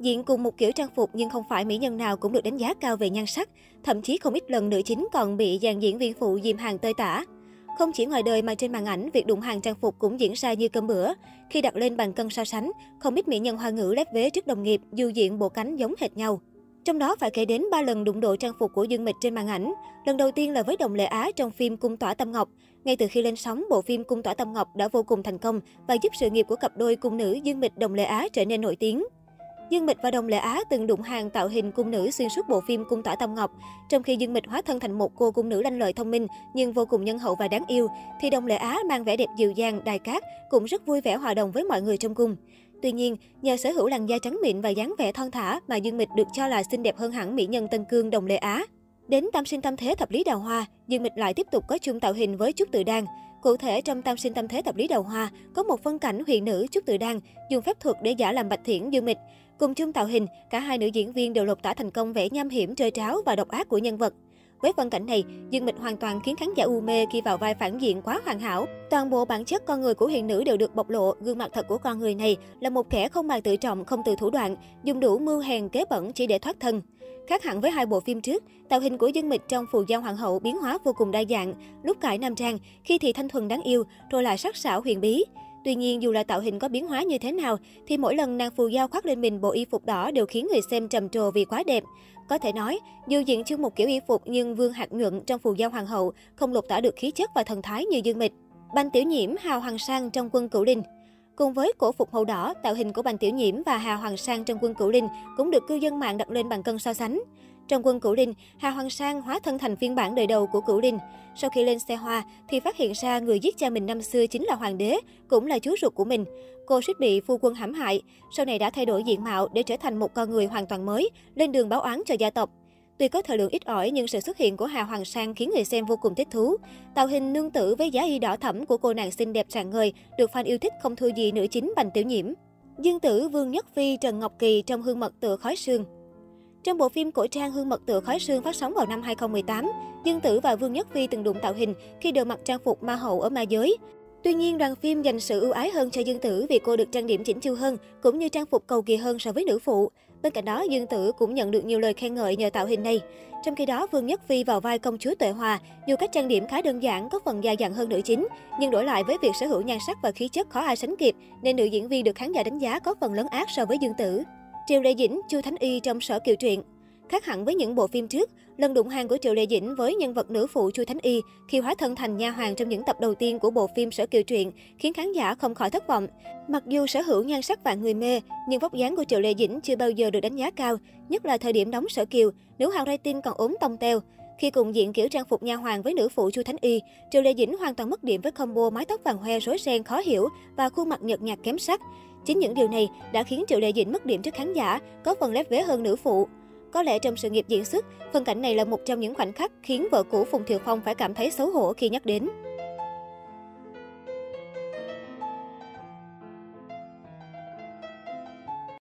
Diện cùng một kiểu trang phục nhưng không phải mỹ nhân nào cũng được đánh giá cao về nhan sắc. Thậm chí không ít lần nữ chính còn bị dàn diễn viên phụ dìm hàng tơi tả. Không chỉ ngoài đời mà trên màn ảnh, việc đụng hàng trang phục cũng diễn ra như cơm bữa. Khi đặt lên bàn cân so sánh, không ít mỹ nhân hoa ngữ lép vế trước đồng nghiệp dù diện bộ cánh giống hệt nhau. Trong đó phải kể đến 3 lần đụng độ trang phục của Dương Mịch trên màn ảnh. Lần đầu tiên là với Đồng Lệ Á trong phim Cung Tỏa Tâm Ngọc. Ngay từ khi lên sóng, bộ phim Cung Tỏa Tâm Ngọc đã vô cùng thành công và giúp sự nghiệp của cặp đôi cung nữ Dương Mịch Đồng Lệ Á trở nên nổi tiếng. Dương Mịch và Đồng Lệ Á từng đụng hàng tạo hình cung nữ xuyên suốt bộ phim Cung Tỏa Tâm Ngọc. Trong khi Dương Mịch hóa thân thành một cô cung nữ lanh lợi thông minh nhưng vô cùng nhân hậu và đáng yêu, thì Đồng Lệ Á mang vẻ đẹp dịu dàng, đài cát, cũng rất vui vẻ hòa đồng với mọi người trong cung. Tuy nhiên, nhờ sở hữu làn da trắng mịn và dáng vẻ thon thả mà Dương Mịch được cho là xinh đẹp hơn hẳn mỹ nhân Tân Cương Đồng Lệ Á. Đến tam sinh tam thế thập lý đào hoa, Dương Mịch lại tiếp tục có chung tạo hình với Trúc Tự Đan. Cụ thể trong tam sinh tam thế thập lý đầu hoa có một phân cảnh huyền nữ Trúc Tự Đan dùng phép thuật để giả làm Bạch Thiển Dương Mịch. Cùng chung tạo hình, cả hai nữ diễn viên đều lột tả thành công vẻ nham hiểm chơi tráo và độc ác của nhân vật. Với phân cảnh này, Dương Mịch hoàn toàn khiến khán giả u mê khi vào vai phản diện quá hoàn hảo. Toàn bộ bản chất con người của hiền nữ đều được bộc lộ, gương mặt thật của con người này là một kẻ không màng tự trọng, không từ thủ đoạn, dùng đủ mưu hèn kế bẩn chỉ để thoát thân. Khác hẳn với hai bộ phim trước, tạo hình của Dương Mịch trong Phù Giao Hoàng hậu biến hóa vô cùng đa dạng, lúc cải nam trang, khi thì thanh thuần đáng yêu, rồi lại sắc sảo huyền bí. Tuy nhiên, dù là tạo hình có biến hóa như thế nào, thì mỗi lần nàng phù giao khoác lên mình bộ y phục đỏ đều khiến người xem trầm trồ vì quá đẹp. Có thể nói, dù diện chung một kiểu y phục nhưng Vương Hạc Nhuận trong phù giao hoàng hậu không lột tả được khí chất và thần thái như Dương Mịch. Banh Tiểu Nhiễm hào hoàng sang trong quân cửu linh. Cùng với cổ phục màu đỏ, tạo hình của Bành Tiểu Nhiễm và Hà Hoàng Sang trong quân Cửu Linh cũng được cư dân mạng đặt lên bàn cân so sánh. Trong quân Cửu Linh, Hà Hoàng Sang hóa thân thành phiên bản đời đầu của Cửu Linh. Sau khi lên xe hoa thì phát hiện ra người giết cha mình năm xưa chính là hoàng đế, cũng là chú ruột của mình. Cô suýt bị phu quân hãm hại, sau này đã thay đổi diện mạo để trở thành một con người hoàn toàn mới, lên đường báo oán cho gia tộc. Tuy có thời lượng ít ỏi nhưng sự xuất hiện của Hà Hoàng Sang khiến người xem vô cùng thích thú. Tạo hình nương tử với giá y đỏ thẫm của cô nàng xinh đẹp rạng ngời được fan yêu thích không thua gì nữ chính Bành Tiểu Nhiễm. Dương Tử, Vương Nhất Phi, Trần Ngọc Kỳ trong Hương Mật Tựa Khói Sương trong bộ phim cổ trang Hương Mật Tựa Khói Sương phát sóng vào năm 2018, Dương Tử và Vương Nhất Phi từng đụng tạo hình khi đều mặc trang phục ma hậu ở ma giới. Tuy nhiên, đoàn phim dành sự ưu ái hơn cho Dương Tử vì cô được trang điểm chỉnh chu hơn, cũng như trang phục cầu kỳ hơn so với nữ phụ. Bên cạnh đó, Dương Tử cũng nhận được nhiều lời khen ngợi nhờ tạo hình này. Trong khi đó, Vương Nhất Phi vào vai công chúa Tuệ Hòa, dù cách trang điểm khá đơn giản, có phần già dặn hơn nữ chính, nhưng đổi lại với việc sở hữu nhan sắc và khí chất khó ai sánh kịp, nên nữ diễn viên được khán giả đánh giá có phần lớn ác so với Dương Tử. Triều Lệ Dĩnh, Chu Thánh Y trong Sở Kiều Truyện Khác hẳn với những bộ phim trước, lần đụng hàng của Triệu Lệ Dĩnh với nhân vật nữ phụ Chu Thánh Y khi hóa thân thành nha hoàng trong những tập đầu tiên của bộ phim Sở Kiều Truyện khiến khán giả không khỏi thất vọng. Mặc dù sở hữu nhan sắc vạn người mê, nhưng vóc dáng của Triệu Lệ Dĩnh chưa bao giờ được đánh giá cao, nhất là thời điểm đóng Sở Kiều, nữ hoàng rating còn ốm tông teo. Khi cùng diện kiểu trang phục nha hoàng với nữ phụ Chu Thánh Y, Triệu Lệ Dĩnh hoàn toàn mất điểm với combo mái tóc vàng hoe rối ren khó hiểu và khuôn mặt nhợt nhạt kém sắc. Chính những điều này đã khiến Triệu Lệ Dĩnh mất điểm trước khán giả, có phần lép vế hơn nữ phụ. Có lẽ trong sự nghiệp diễn xuất, phân cảnh này là một trong những khoảnh khắc khiến vợ cũ Phùng thiều Phong phải cảm thấy xấu hổ khi nhắc đến.